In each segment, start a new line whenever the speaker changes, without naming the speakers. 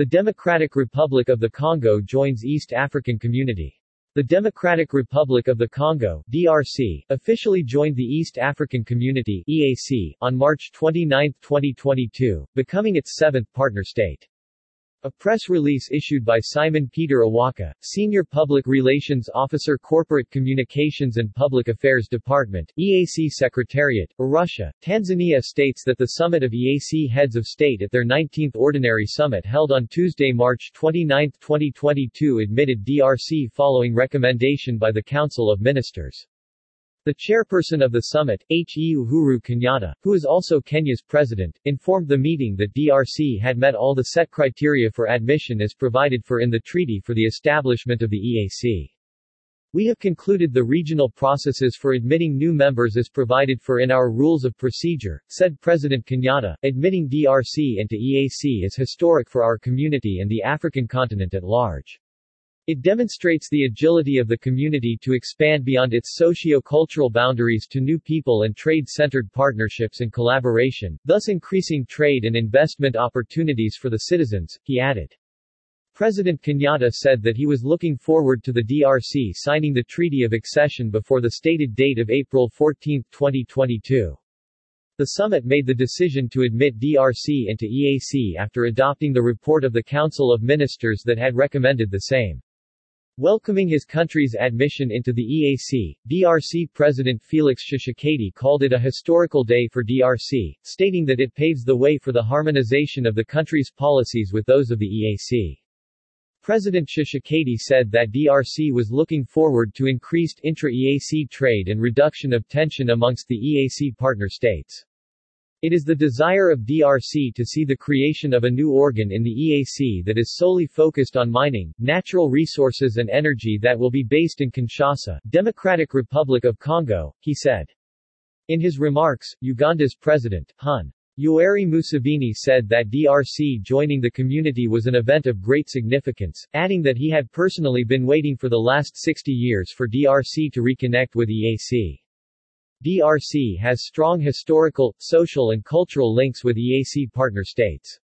The Democratic Republic of the Congo joins East African Community. The Democratic Republic of the Congo DRC, officially joined the East African Community EAC, on March 29, 2022, becoming its seventh partner state. A press release issued by Simon Peter Owaka, Senior Public Relations Officer Corporate Communications and Public Affairs Department, EAC Secretariat, Arusha, Tanzania states that the summit of EAC heads of state at their 19th Ordinary Summit held on Tuesday, March 29, 2022 admitted DRC following recommendation by the Council of Ministers. The chairperson of the summit, He Uhuru Kenyatta, who is also Kenya's president, informed the meeting that DRC had met all the set criteria for admission as provided for in the treaty for the establishment of the EAC. We have concluded the regional processes for admitting new members as provided for in our rules of procedure, said President Kenyatta. Admitting DRC into EAC is historic for our community and the African continent at large. It demonstrates the agility of the community to expand beyond its socio-cultural boundaries to new people and trade-centered partnerships and collaboration, thus increasing trade and investment opportunities for the citizens, he added. President Kenyatta said that he was looking forward to the DRC signing the Treaty of Accession before the stated date of April 14, 2022. The summit made the decision to admit DRC into EAC after adopting the report of the Council of Ministers that had recommended the same. Welcoming his country's admission into the EAC, DRC President Felix Tshisekedi called it a historical day for DRC, stating that it paves the way for the harmonization of the country's policies with those of the EAC. President Tshisekedi said that DRC was looking forward to increased intra-EAC trade and reduction of tension amongst the EAC partner states. It is the desire of DRC to see the creation of a new organ in the EAC that is solely focused on mining, natural resources and energy that will be based in Kinshasa, Democratic Republic of Congo, he said. In his remarks, Uganda's president, Hun. Yoweri Museveni said that DRC joining the community was an event of great significance, adding that he had personally been waiting for the last 60 years for DRC to reconnect with EAC. DRC has strong historical, social and cultural links with EAC partner states.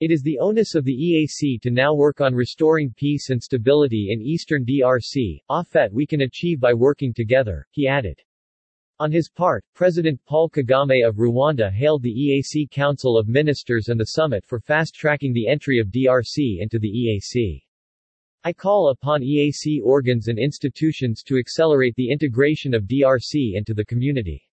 It is the onus of the EAC to now work on restoring peace and stability in eastern DRC, a fait we can achieve by working together, he added. On his part, President Paul Kagame of Rwanda hailed the EAC Council of Ministers and the summit for fast-tracking the entry of DRC into the EAC. I call upon EAC organs and institutions to accelerate the integration of DRC into the community.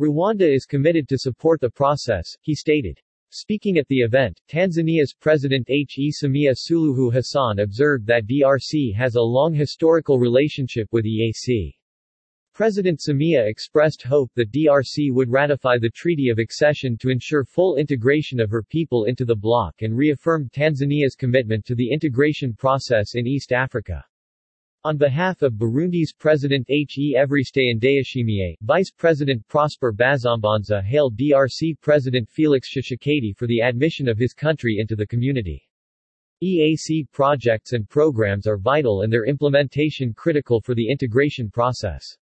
Rwanda is committed to support the process, he stated. Speaking at the event, Tanzania's President H. E. Samia Suluhu Hassan observed that DRC has a long historical relationship with EAC. President Samia expressed hope that DRC would ratify the Treaty of Accession to ensure full integration of her people into the bloc and reaffirmed Tanzania's commitment to the integration process in East Africa. On behalf of Burundi's President H. E. Evariste Ndayishimiye, Vice President Prosper Bazombanza hailed DRC President Felix Tshisekedi for the admission of his country into the community. EAC projects and programs are vital and their implementation critical for the integration process.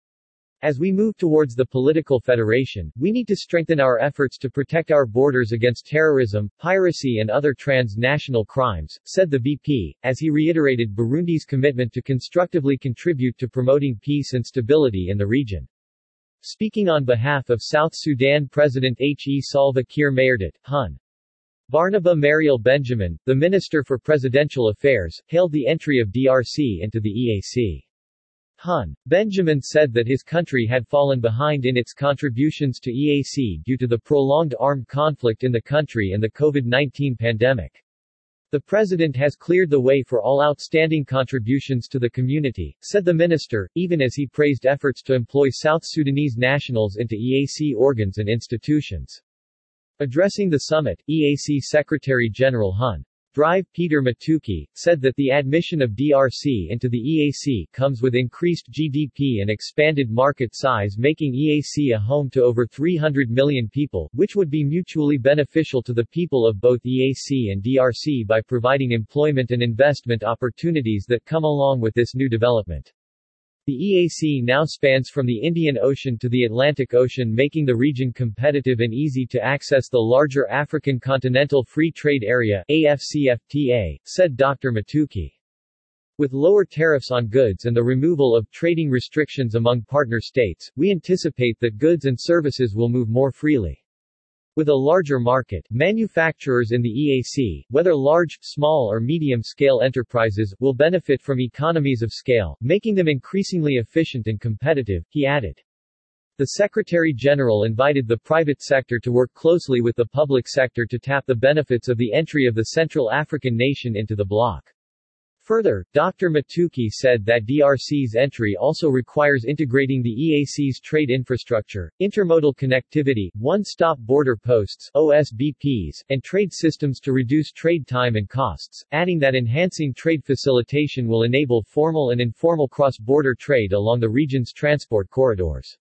As we move towards the political federation, we need to strengthen our efforts to protect our borders against terrorism, piracy and other transnational crimes, said the VP, as he reiterated Burundi's commitment to constructively contribute to promoting peace and stability in the region. Speaking on behalf of South Sudan President H. E. Salva Kiir Mayardit, Hun. Barnaba Marial Benjamin, the Minister for Presidential Affairs, hailed the entry of DRC into the EAC. Hun. Benjamin said that his country had fallen behind in its contributions to EAC due to the prolonged armed conflict in the country and the COVID-19 pandemic. The president has cleared the way for all outstanding contributions to the community, said the minister, even as he praised efforts to employ South Sudanese nationals into EAC organs and institutions. Addressing the summit, EAC Secretary-General Hun. Drive Peter Mathuki, said that the admission of DRC into the EAC comes with increased GDP and expanded market size making EAC a home to over 300 million people, which would be mutually beneficial to the people of both EAC and DRC by providing employment and investment opportunities that come along with this new development. The EAC now spans from the Indian Ocean to the Atlantic Ocean making the region competitive and easy to access the larger African Continental Free Trade Area AFCFTA, said Dr. Mathuki. With lower tariffs on goods and the removal of trading restrictions among partner states, we anticipate that goods and services will move more freely. With a larger market, manufacturers in the EAC, whether large, small or medium-scale enterprises, will benefit from economies of scale, making them increasingly efficient and competitive, he added. The Secretary-General invited the private sector to work closely with the public sector to tap the benefits of the entry of the Central African nation into the bloc. Further, Dr. Mathuki said that DRC's entry also requires integrating the EAC's trade infrastructure, intermodal connectivity, one-stop border posts OSBPs, and trade systems to reduce trade time and costs, adding that enhancing trade facilitation will enable formal and informal cross-border trade along the region's transport corridors.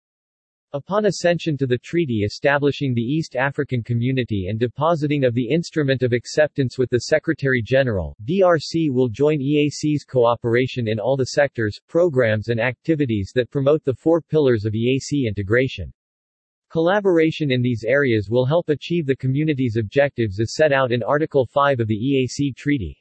Upon accession to the treaty establishing the East African Community and depositing of the Instrument of Acceptance with the Secretary-General, DRC will join EAC's cooperation in all the sectors, programs and activities that promote the four pillars of EAC integration. Collaboration in these areas will help achieve the community's objectives as set out in Article 5 of the EAC Treaty.